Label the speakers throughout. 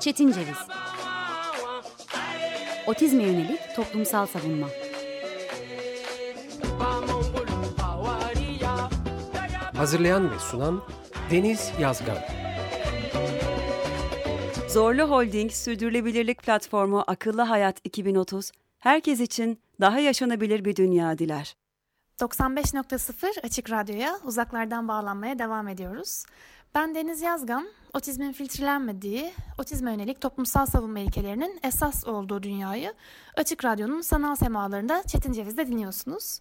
Speaker 1: Çetin Ceviz. Otizme yönelik toplumsal savunma.
Speaker 2: Hazırlayan ve sunan Deniz Yazgan.
Speaker 3: Zorlu Holding Sürdürülebilirlik Platformu Akıllı Hayat 2030, herkes için daha yaşanabilir bir dünya diler.
Speaker 4: 95.0 Açık Radyo'ya uzaklardan bağlanmaya devam ediyoruz. Ben Deniz Yazgan, otizmin filtrelenmediği, otizme yönelik toplumsal savunma ilkelerinin esas olduğu dünyayı Açık Radyo'nun sanal semalarında Çetin Ceviz'de dinliyorsunuz.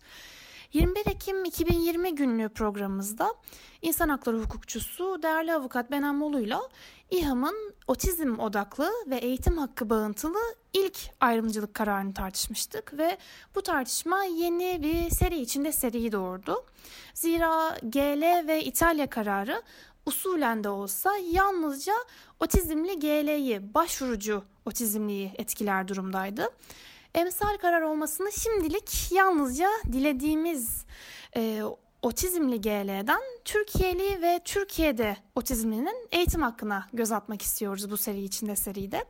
Speaker 4: 21 Ekim 2020 günlüğü programımızda insan hakları hukukçusu değerli avukat Benan Molu'yla İHA'mın otizm odaklı ve eğitim hakkı bağıntılı ilk ayrımcılık kararını tartışmıştık ve bu tartışma yeni bir seri içinde seriyi doğurdu. Zira GL ve İtalya kararı usulen de olsa yalnızca otizmli GL'yi, başvurucu otizmliyi etkiler durumdaydı. Emsal karar olmasını şimdilik yalnızca dilediğimiz e, otizmli GL'den Türkiye'li ve Türkiye'de otizmlinin eğitim hakkına göz atmak istiyoruz bu seri içinde seride.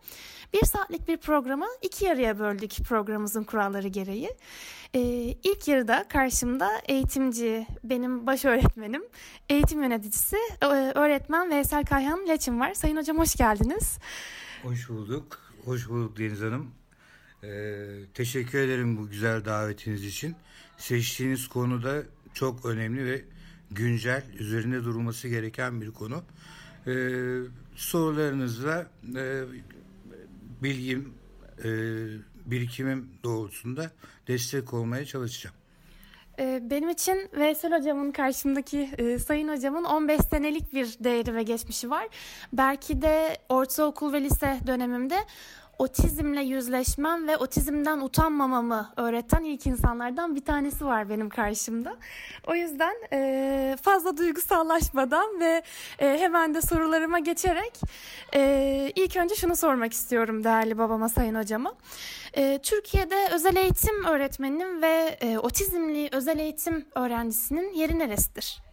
Speaker 4: Bir saatlik bir programı iki yarıya böldük programımızın kuralları gereği. Ee, ilk yarıda karşımda eğitimci, benim baş öğretmenim, eğitim yöneticisi, öğretmen Veysel Kayhan Leçin var. Sayın hocam hoş geldiniz.
Speaker 5: Hoş bulduk. Hoş bulduk Deniz Hanım. Ee, teşekkür ederim bu güzel davetiniz için. Seçtiğiniz konuda çok önemli ve güncel, üzerinde durulması gereken bir konu. Ee, sorularınızla e, bilgim, e, birikimim doğrultusunda destek olmaya çalışacağım.
Speaker 4: Ee, benim için Veysel hocamın karşımdaki e, sayın hocamın 15 senelik bir değeri ve geçmişi var. Belki de ortaokul ve lise dönemimde otizmle yüzleşmem ve otizmden utanmamamı öğreten ilk insanlardan bir tanesi var benim karşımda. O yüzden e, fazla duygusallaşmadan ve e, hemen de sorularıma geçerek e, ilk önce şunu sormak istiyorum değerli babama Sayın Hocama. E, Türkiye'de özel eğitim öğretmeninin ve e, otizmli özel eğitim öğrencisinin yeri neresidir?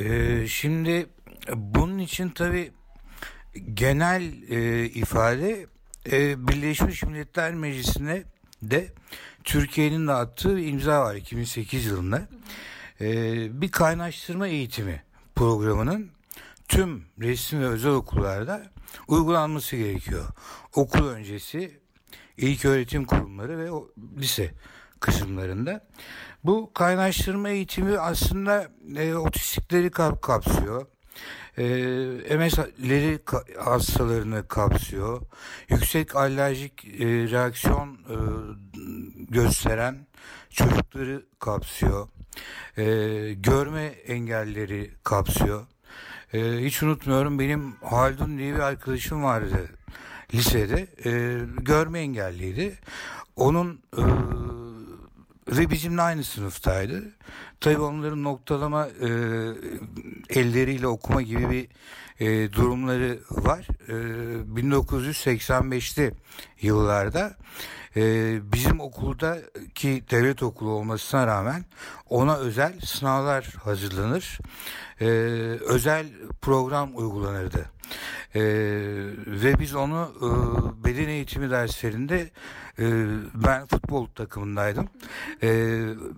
Speaker 5: Ee, şimdi bunun için tabii genel e, ifade e, Birleşmiş Milletler Meclisi'ne de Türkiye'nin de attığı imza var 2008 yılında. E, bir kaynaştırma eğitimi programının tüm resim ve özel okullarda uygulanması gerekiyor. Okul öncesi ilk öğretim kurumları ve o, lise kısımlarında. Bu kaynaştırma eğitimi aslında e, otistikleri kap kapsıyor e, ee, MS'leri hastalarını kapsıyor. Yüksek alerjik e, reaksiyon e, gösteren çocukları kapsıyor. E, görme engelleri kapsıyor. E, hiç unutmuyorum benim Haldun diye bir arkadaşım vardı lisede. E, görme engelliydi. Onun e, ve bizimle aynı sınıftaydı. Tabii onların noktalama e, elleriyle okuma gibi bir e, durumları var. E, 1985'li yıllarda e, bizim okulda ki devlet okulu olmasına rağmen ona özel sınavlar hazırlanır. E, özel program uygulanırdı. E, ve biz onu e, beden eğitimi derslerinde e, ben futbol takımındaydım. E,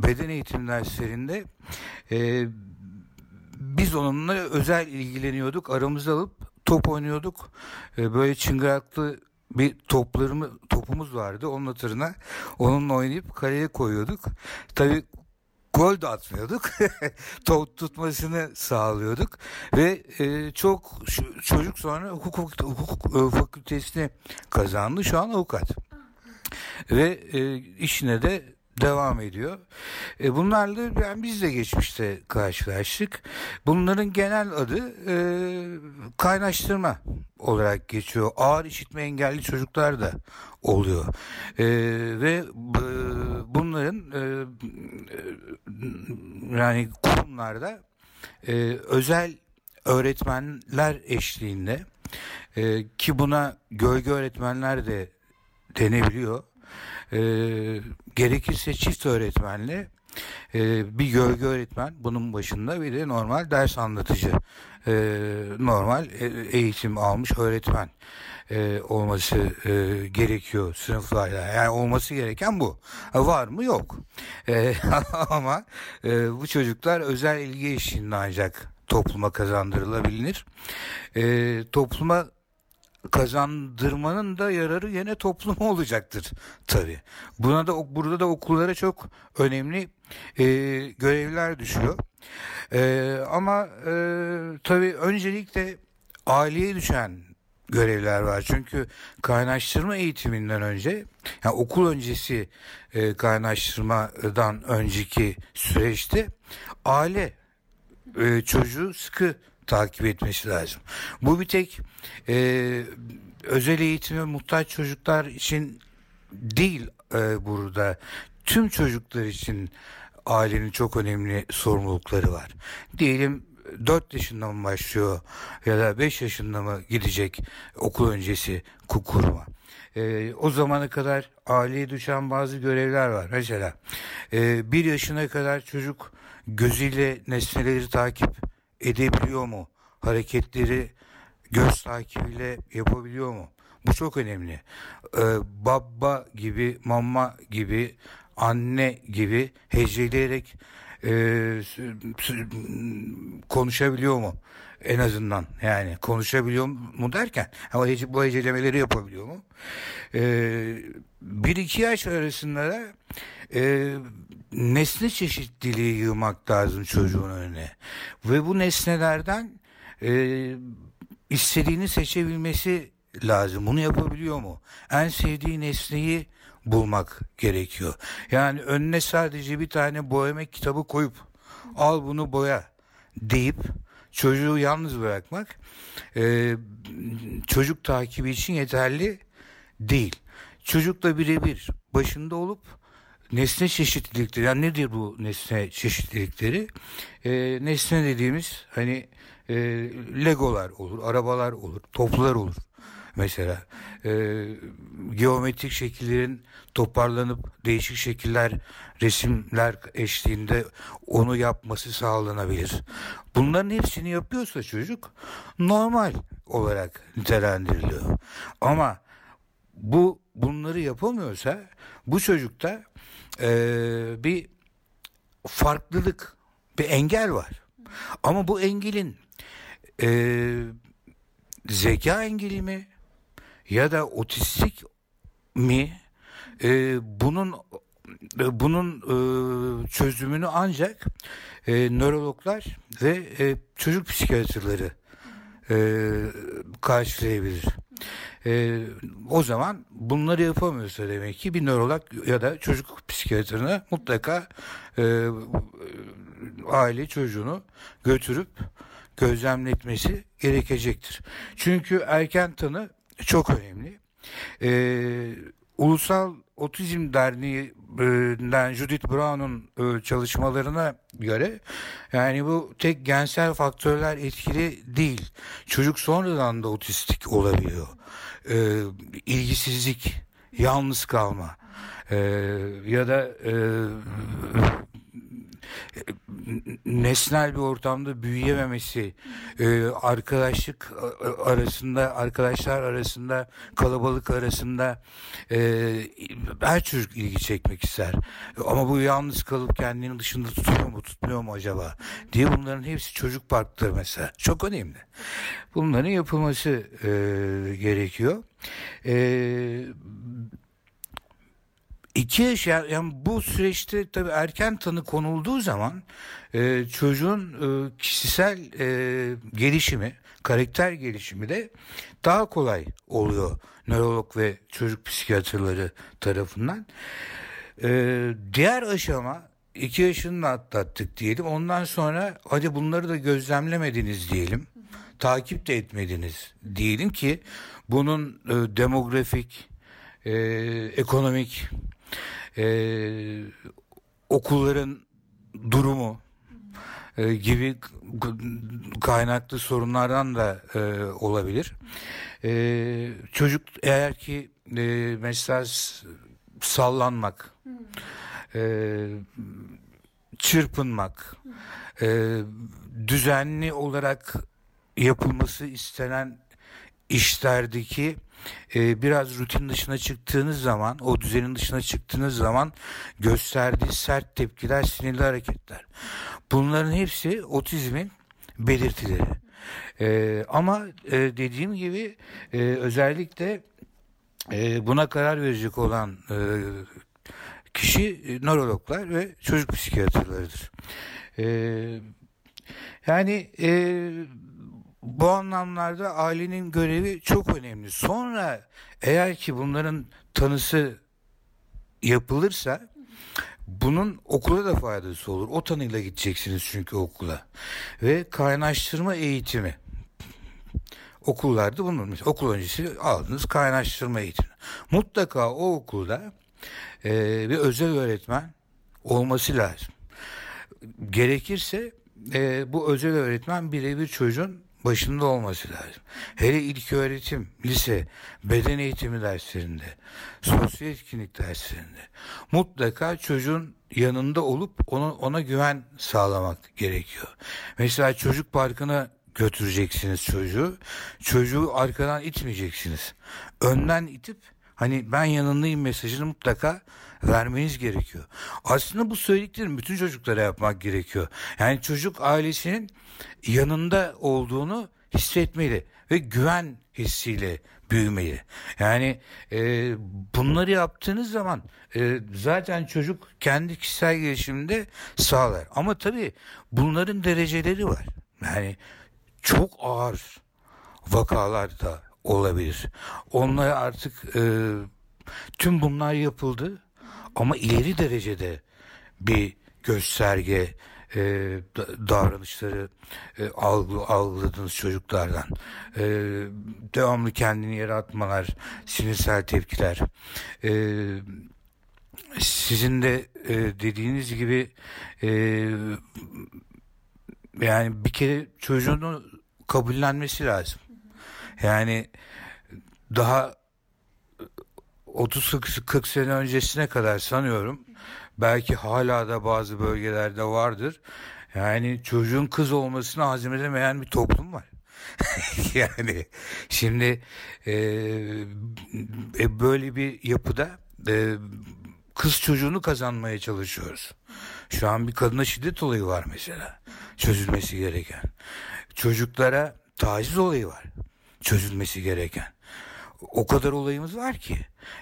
Speaker 5: beden eğitimi derslerinde e, biz onunla özel ilgileniyorduk. Aramızda alıp top oynuyorduk. Böyle çıngıraklı bir toplarımı topumuz vardı. Onun hatırına onunla oynayıp kaleye koyuyorduk. Tabii gol de atmıyorduk. Top tutmasını sağlıyorduk. Ve e, çok çocuk sonra hukuk, hukuk, hukuk fakültesini kazandı. Şu an avukat. Ve e, işine de devam ediyor. E, bunlarla yani biz de geçmişte karşılaştık. Bunların genel adı e, kaynaştırma olarak geçiyor. Ağır işitme engelli çocuklar da oluyor. E, ve e, bunların e, yani kurumlarda e, özel öğretmenler eşliğinde e, ki buna gölge öğretmenler de denebiliyor e, gerekirse çift öğretmenle e, bir gölge öğretmen bunun başında bir de normal ders anlatıcı e, normal eğitim almış öğretmen e, olması e, gerekiyor sınıflarla. Yani olması gereken bu. Var mı? Yok. E, ama e, bu çocuklar özel ilgi eşliğinde ancak topluma kazandırılabilir. E, topluma kazandırmanın da yararı yine topluma olacaktır tabi. Buna da burada da okullara çok önemli e, görevler düşüyor. E, ama e, tabi öncelikle aileye düşen görevler var. Çünkü kaynaştırma eğitiminden önce yani okul öncesi e, kaynaştırmadan önceki süreçte aile e, çocuğu sıkı takip etmesi lazım. Bu bir tek e, özel eğitime muhtaç çocuklar için değil e, burada. Tüm çocuklar için ailenin çok önemli sorumlulukları var. Diyelim 4 yaşında mı başlıyor ya da 5 yaşında mı gidecek okul öncesi kukuruma. E, o zamana kadar aileye düşen bazı görevler var. Mesela e, yaşına kadar çocuk gözüyle nesneleri takip edebiliyor mu? Hareketleri göz takibiyle yapabiliyor mu? Bu çok önemli. Ee, baba gibi, mama gibi, anne gibi heceleyerek e, konuşabiliyor mu? En azından yani konuşabiliyor mu derken ama hece, bu hecelemeleri yapabiliyor mu? Ee, bir iki yaş arasında da e, nesne çeşitliliği yığmak lazım çocuğun önüne. Ve bu nesnelerden e, istediğini seçebilmesi lazım. Bunu yapabiliyor mu? En sevdiği nesneyi bulmak gerekiyor. Yani önüne sadece bir tane boyama kitabı koyup al bunu boya deyip çocuğu yalnız bırakmak e, çocuk takibi için yeterli değil. Çocukla birebir başında olup nesne çeşitlilikleri yani nedir bu nesne çeşitlilikleri? E, nesne dediğimiz hani e, legolar olur, arabalar olur, toplar olur. Mesela e, geometrik şekillerin toparlanıp değişik şekiller, resimler eşliğinde onu yapması sağlanabilir. Bunların hepsini yapıyorsa çocuk normal olarak nitelendiriliyor. Ama bu bunları yapamıyorsa bu çocukta e, bir farklılık, bir engel var. Ama bu engelin e, zeka engeli mi ya da otistik mi e, bunun bunun e, çözümünü ancak e, nörologlar ve e, çocuk psikiyatrları e, karşılayabilir. E, o zaman bunları yapamıyorsa demek ki bir nörolog ya da çocuk psikiyatrına mutlaka e, aile çocuğunu götürüp gözlemletmesi gerekecektir. Çünkü erken tanı çok önemli. Ee, Ulusal Otizm Derneği'nden Judith Brown'un e, çalışmalarına göre yani bu tek gensel faktörler etkili değil. Çocuk sonradan da otistik olabiliyor. Ee, ilgisizlik, yalnız kalma ee, ya da e, nesnel bir ortamda büyüyememesi, e, arkadaşlık arasında, arkadaşlar arasında, kalabalık arasında e, her çocuk ilgi çekmek ister. Ama bu yalnız kalıp kendini dışında tutuyor mu, tutmuyor mu acaba diye bunların hepsi çocuk parkları mesela. Çok önemli. Bunların yapılması e, gerekiyor. E, İki yaş yani bu süreçte tabii erken tanı konulduğu zaman e, çocuğun e, kişisel e, gelişimi, karakter gelişimi de daha kolay oluyor nörolog ve çocuk psikiyatrları tarafından. E, diğer aşama iki yaşını atlattık diyelim. Ondan sonra hadi bunları da gözlemlemediniz diyelim. Takip de etmediniz diyelim ki bunun e, demografik, e, ekonomik e, okulların durumu e, gibi kaynaklı sorunlardan da e, olabilir. E, çocuk eğer ki e, mesela sallanmak, e, çırpınmak, e, düzenli olarak yapılması istenen işlerdeki e, biraz rutin dışına çıktığınız zaman, o düzenin dışına çıktığınız zaman gösterdiği sert tepkiler, sinirli hareketler. Bunların hepsi otizmin belirtileri. E, ama e, dediğim gibi e, özellikle e, buna karar verecek olan e, kişi nörologlar ve çocuk psikiyatrlarıdır. E, yani e, bu anlamlarda ailenin görevi çok önemli. Sonra eğer ki bunların tanısı yapılırsa bunun okula da faydası olur. O tanıyla gideceksiniz çünkü okula. Ve kaynaştırma eğitimi. Okullarda bunun mesela okul öncesi aldınız kaynaştırma eğitimi. Mutlaka o okulda e, bir özel öğretmen olması lazım. Gerekirse e, bu özel öğretmen birebir çocuğun başında olması lazım. Hele ilk öğretim, lise, beden eğitimi derslerinde, sosyal etkinlik derslerinde mutlaka çocuğun yanında olup ona, ona güven sağlamak gerekiyor. Mesela çocuk parkına götüreceksiniz çocuğu. Çocuğu arkadan itmeyeceksiniz. Önden itip hani ben yanındayım mesajını mutlaka vermeniz gerekiyor. Aslında bu söylediklerim bütün çocuklara yapmak gerekiyor. Yani çocuk ailesinin yanında olduğunu hissetmeli ve güven hissiyle büyümeli. Yani e, bunları yaptığınız zaman e, zaten çocuk kendi kişisel gelişiminde sağlar. Ama tabii bunların dereceleri var. Yani çok ağır vakalar da olabilir. Onlar artık e, tüm bunlar yapıldı ama ileri derecede bir gösterge e, davranışları e, algı, algıladığınız çocuklardan. E, devamlı kendini yaratmalar sinirsel tepkiler. E, sizin de e, dediğiniz gibi e, yani bir kere çocuğunu kabullenmesi lazım. Yani daha 30-40 sene öncesine kadar sanıyorum belki hala da bazı bölgelerde vardır. Yani çocuğun kız olmasını hazmedemeyen bir toplum var. yani şimdi e, e, böyle bir yapıda e, kız çocuğunu kazanmaya çalışıyoruz. Şu an bir kadına şiddet olayı var mesela. Çözülmesi gereken. Çocuklara taciz olayı var. Çözülmesi gereken o kadar olayımız var ki.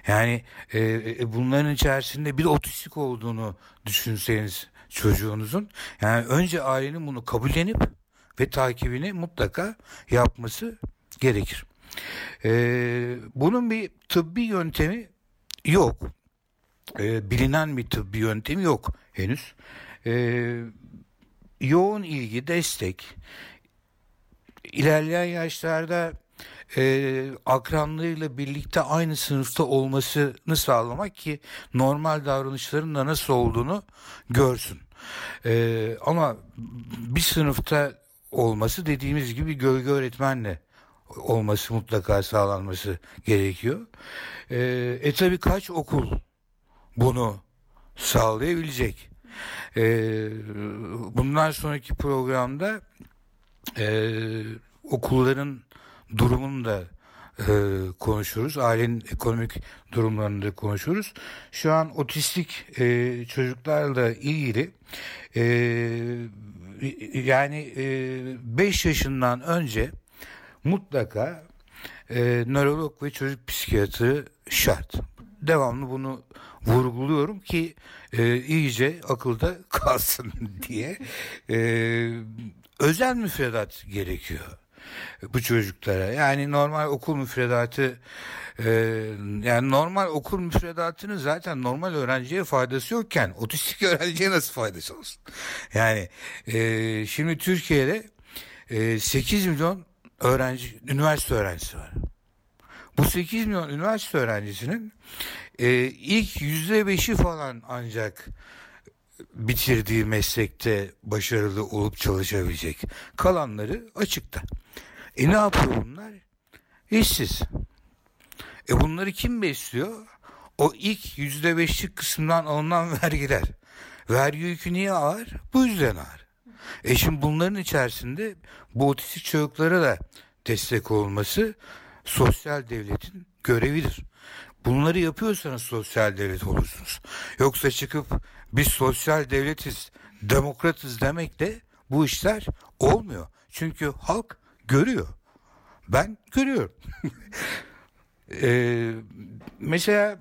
Speaker 5: Yani e, e, bunların içerisinde bir otistik olduğunu düşünseniz çocuğunuzun yani önce ailenin bunu kabullenip ve takibini mutlaka yapması gerekir. E, bunun bir tıbbi yöntemi yok. E, bilinen bir tıbbi yöntemi yok henüz. E, yoğun ilgi, destek, ilerleyen yaşlarda e, akranlarıyla birlikte aynı sınıfta olmasını sağlamak ki normal davranışların da nasıl olduğunu görsün. E, ama bir sınıfta olması dediğimiz gibi gölge öğretmenle olması mutlaka sağlanması gerekiyor. E, e tabi kaç okul bunu sağlayabilecek? E, bundan sonraki programda e, okulların durumunu da e, konuşuyoruz. Ailenin ekonomik durumlarını da konuşuyoruz. Şu an otistik e, çocuklarla ilgili e, yani 5 e, yaşından önce mutlaka e, nörolog ve çocuk psikiyatrı şart. Devamlı bunu vurguluyorum ki e, iyice akılda kalsın diye. E, özel müfredat gerekiyor bu çocuklara. Yani normal okul müfredatı e, yani normal okul müfredatının zaten normal öğrenciye faydası yokken otistik öğrenciye nasıl faydası olsun? Yani e, şimdi Türkiye'de e, 8 milyon öğrenci, üniversite öğrencisi var. Bu 8 milyon üniversite öğrencisinin e, ilk yüzde beşi falan ancak bitirdiği meslekte başarılı olup çalışabilecek. Kalanları açıkta. E ne yapıyor bunlar? İşsiz. E bunları kim besliyor? O ilk yüzde beşlik kısımdan alınan vergiler. vergi yükü niye ağır? Bu yüzden ağır. E şimdi bunların içerisinde bu otistik çocuklara da destek olması sosyal devletin görevidir. Bunları yapıyorsanız sosyal devlet olursunuz. Yoksa çıkıp biz sosyal devletiz, demokratız demekle bu işler olmuyor. Çünkü halk görüyor. Ben görüyorum. ee, mesela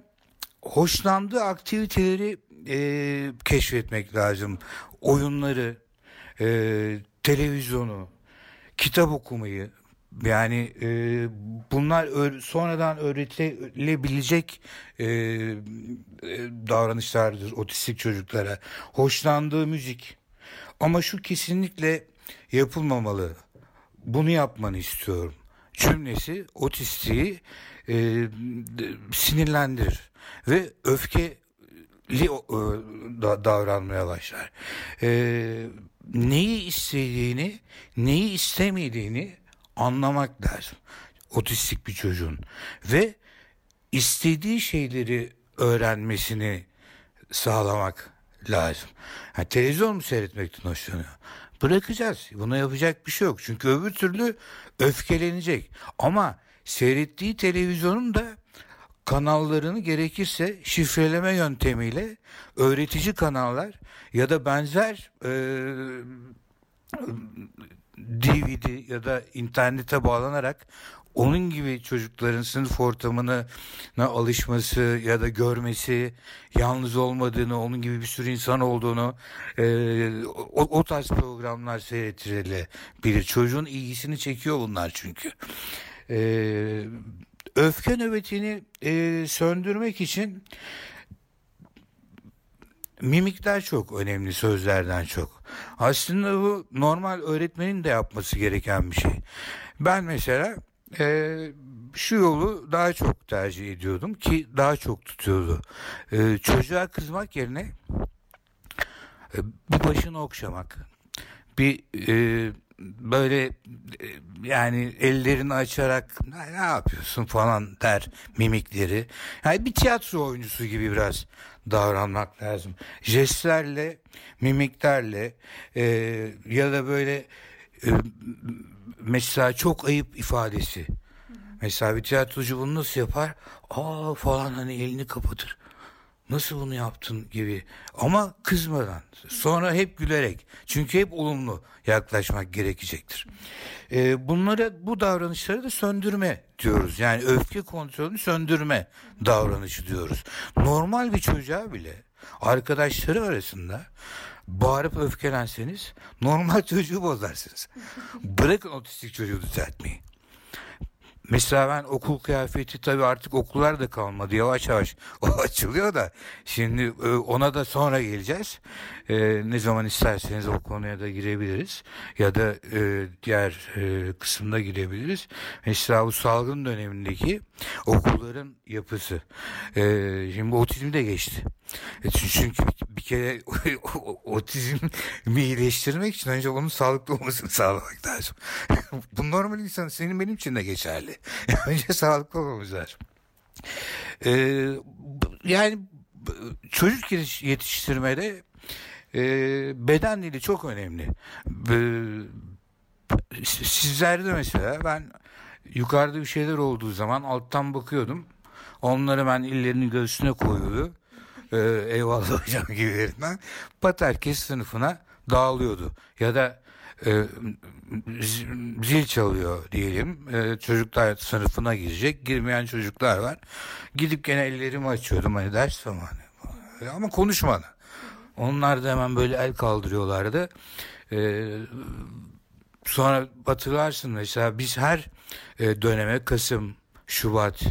Speaker 5: hoşlandığı aktiviteleri e, keşfetmek lazım. Oyunları, e, televizyonu, kitap okumayı, yani e, bunlar ö- sonradan öğretilebilecek e, e, davranışlardır otistik çocuklara. Hoşlandığı müzik. Ama şu kesinlikle yapılmamalı. Bunu yapmanı istiyorum. Cümlesi otistiği e, sinirlendirir ve öfkeli e, da, davranmaya başlar. E, neyi istediğini, neyi istemediğini anlamak lazım. Otistik bir çocuğun ve istediği şeyleri öğrenmesini sağlamak lazım. Yani televizyon mu seyretmekten hoşlanıyor? Bırakacağız. Buna yapacak bir şey yok. Çünkü öbür türlü öfkelenecek. Ama seyrettiği televizyonun da kanallarını gerekirse şifreleme yöntemiyle öğretici kanallar ya da benzer e, DVD ya da internete bağlanarak onun gibi çocukların sınıf ortamına alışması ya da görmesi, yalnız olmadığını, onun gibi bir sürü insan olduğunu e, o, o tarz programlar seyretilebilir. Çocuğun ilgisini çekiyor bunlar çünkü. E, öfke nöbetini e, söndürmek için mimikler çok önemli sözlerden çok. Aslında bu normal öğretmenin de yapması gereken bir şey. Ben mesela e, şu yolu daha çok tercih ediyordum ki daha çok tutuyordu. E, çocuğa kızmak yerine e, bir başını okşamak, bir e, böyle e, yani ellerini açarak ne yapıyorsun falan der mimikleri. Yani bir tiyatro oyuncusu gibi biraz davranmak lazım. Jestlerle, mimiklerle e, ya da böyle e, mesela çok ayıp ifadesi. Mesela bir tiyatrocu bunu nasıl yapar? Aa falan hani elini kapatır. Nasıl bunu yaptın gibi. Ama kızmadan. Sonra hep gülerek. Çünkü hep olumlu yaklaşmak gerekecektir. Ee, bunlara bu davranışları da söndürme diyoruz. Yani öfke kontrolünü söndürme davranışı diyoruz. Normal bir çocuğa bile arkadaşları arasında bağırıp öfkelenseniz normal çocuğu bozarsınız. Bırakın otistik çocuğu düzeltmeyi. Mesela ben okul kıyafeti tabii artık okullar da kalmadı. Yavaş yavaş o açılıyor da. Şimdi e, ona da sonra geleceğiz. Ee, ne zaman isterseniz o konuya da girebiliriz. Ya da e, diğer e, kısımda girebiliriz. Mesela bu salgın dönemindeki okulların yapısı. Ee, şimdi otizm de geçti. E, çünkü kere otizmi iyileştirmek için önce onun sağlıklı olmasını sağlamak lazım. Bu normal insan senin benim için de geçerli. önce sağlıklı olmamız lazım. Ee, yani çocuk yetiştirmede e, beden dili çok önemli. E, sizlerde mesela ben yukarıda bir şeyler olduğu zaman alttan bakıyordum. Onları ben illerinin göğsüne koyuyordu. Ee, eyvallah hocam gibilerinden. Paterkes sınıfına dağılıyordu. Ya da e, zil çalıyor diyelim. E, çocuklar sınıfına girecek. Girmeyen çocuklar var. Gidip gene ellerimi açıyordum hani ders zamanı. Ama konuşmadan. Onlar da hemen böyle el kaldırıyorlardı. E, sonra hatırlarsın mesela biz her e, döneme Kasım, Şubat,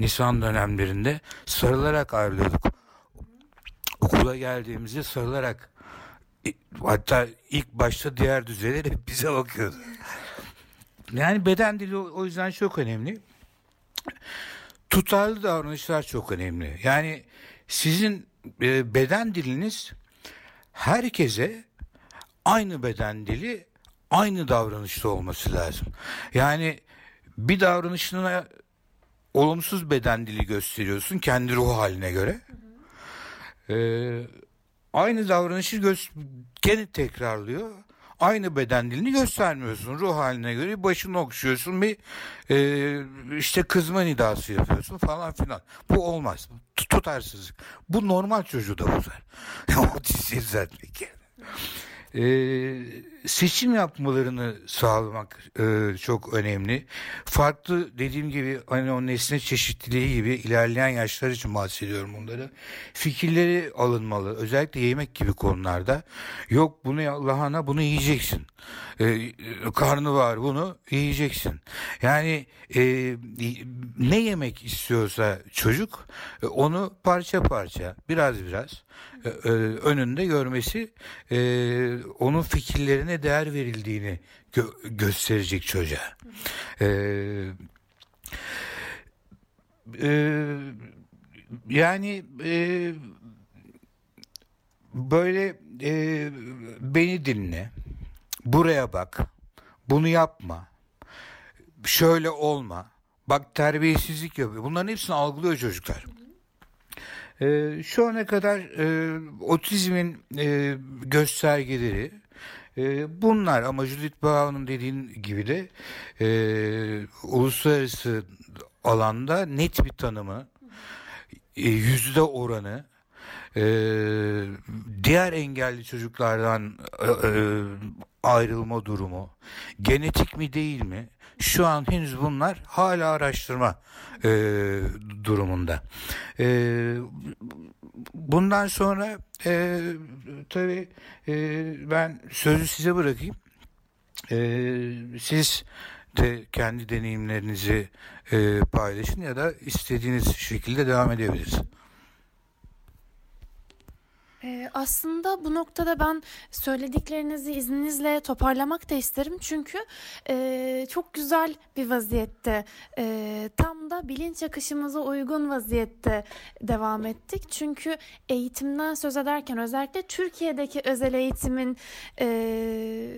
Speaker 5: Nisan dönemlerinde sarılarak ayrılıyorduk. Okula geldiğimizde sarılarak hatta ilk başta diğer düzeyler hep bize bakıyordu. Yani beden dili o yüzden çok önemli. Tutarlı davranışlar çok önemli. Yani sizin e, beden diliniz herkese aynı beden dili aynı davranışta olması lazım. Yani bir davranışına olumsuz beden dili gösteriyorsun kendi ruh haline göre. Ee, aynı davranışı gö- gene tekrarlıyor. Aynı beden dilini göstermiyorsun. Ruh haline göre başını okşuyorsun bir e, işte kızma nidası yapıyorsun falan filan. Bu olmaz. Tut- Tutarsızlık. Bu normal çocuğu da bozar. Otistiği düzeltmek yani. Seçim yapmalarını sağlamak e, çok önemli. Farklı dediğim gibi hani o nesne çeşitliliği gibi ilerleyen yaşlar için bahsediyorum bunları. Fikirleri alınmalı. Özellikle yemek gibi konularda. Yok bunu lahana bunu yiyeceksin. Ee, karnı var bunu yiyeceksin. Yani e, ne yemek istiyorsa çocuk e, onu parça parça biraz biraz e, e, önünde görmesi e, onun fikirlerine değer verildiğini gö- gösterecek çocuğa. E, e, yani e, böyle e, beni dinle, buraya bak, bunu yapma, şöyle olma, bak terbiyesizlik yapıyor. Bunların hepsini algılıyor çocuklar. Ee, şu ana kadar e, otizmin e, göstergeleri e, bunlar ama Judith Bauer'ın dediğin gibi de e, uluslararası alanda net bir tanımı, e, yüzde oranı, e, diğer engelli çocuklardan e, e, ayrılma durumu, genetik mi değil mi? Şu an henüz bunlar hala araştırma e, durumunda. E, bundan sonra e, tabii e, ben sözü size bırakayım. E, siz de kendi deneyimlerinizi e, paylaşın ya da istediğiniz şekilde devam edebiliriz.
Speaker 4: Ee, aslında bu noktada ben söylediklerinizi izninizle toparlamak da isterim. Çünkü e, çok güzel bir vaziyette, e, tam da bilinç akışımıza uygun vaziyette devam ettik. Çünkü eğitimden söz ederken özellikle Türkiye'deki özel eğitimin e,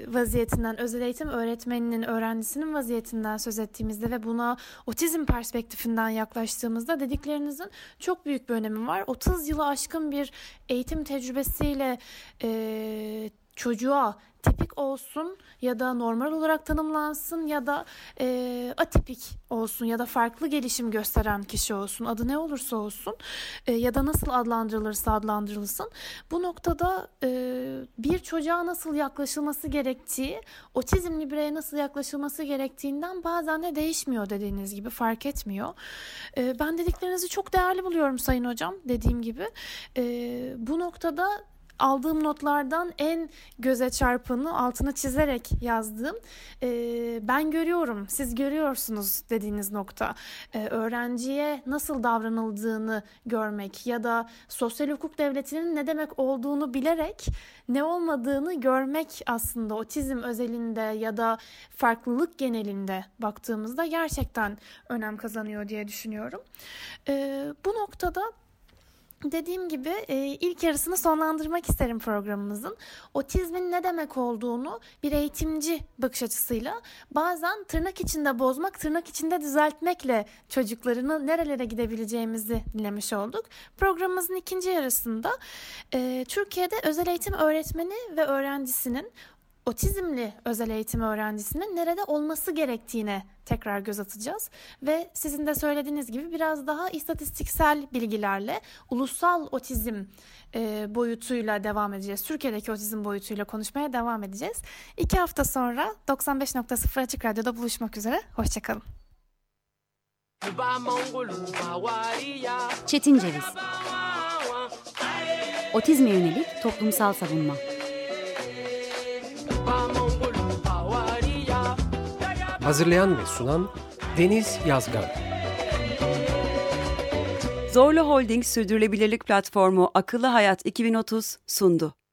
Speaker 4: vaziyetinden, özel eğitim öğretmeninin, öğrencisinin vaziyetinden söz ettiğimizde ve buna otizm perspektifinden yaklaştığımızda dediklerinizin çok büyük bir önemi var. 30 yılı aşkın bir eğitim tecrübesiyle e, çocuğa tipik olsun ya da normal olarak tanımlansın ya da e, atipik olsun ya da farklı gelişim gösteren kişi olsun adı ne olursa olsun e, ya da nasıl adlandırılırsa adlandırılsın bu noktada e, bir çocuğa nasıl yaklaşılması gerektiği otizmli bireye nasıl yaklaşılması gerektiğinden bazen de değişmiyor dediğiniz gibi fark etmiyor. E, ben dediklerinizi çok değerli buluyorum sayın hocam dediğim gibi. E, bu noktada aldığım notlardan en göze çarpanı altına çizerek yazdığım e, ben görüyorum siz görüyorsunuz dediğiniz nokta e, öğrenciye nasıl davranıldığını görmek ya da sosyal hukuk devletinin ne demek olduğunu bilerek ne olmadığını görmek aslında otizm özelinde ya da farklılık genelinde baktığımızda gerçekten önem kazanıyor diye düşünüyorum. E, bu noktada Dediğim gibi e, ilk yarısını sonlandırmak isterim programımızın. Otizmin ne demek olduğunu bir eğitimci bakış açısıyla bazen tırnak içinde bozmak, tırnak içinde düzeltmekle çocuklarını nerelere gidebileceğimizi dinlemiş olduk. Programımızın ikinci yarısında e, Türkiye'de özel eğitim öğretmeni ve öğrencisinin otizmli özel eğitim öğrencisinin nerede olması gerektiğine tekrar göz atacağız ve sizin de söylediğiniz gibi biraz daha istatistiksel bilgilerle ulusal otizm e, boyutuyla devam edeceğiz. Türkiye'deki otizm boyutuyla konuşmaya devam edeceğiz. İki hafta sonra 95.0 Açık Radyo'da buluşmak üzere. Hoşçakalın.
Speaker 1: Çetin Ceviz Otizme yönelik toplumsal savunma
Speaker 2: Hazırlayan ve sunan Deniz Yazgan.
Speaker 3: Zorlu Holding Sürdürülebilirlik Platformu Akıllı Hayat 2030 sundu.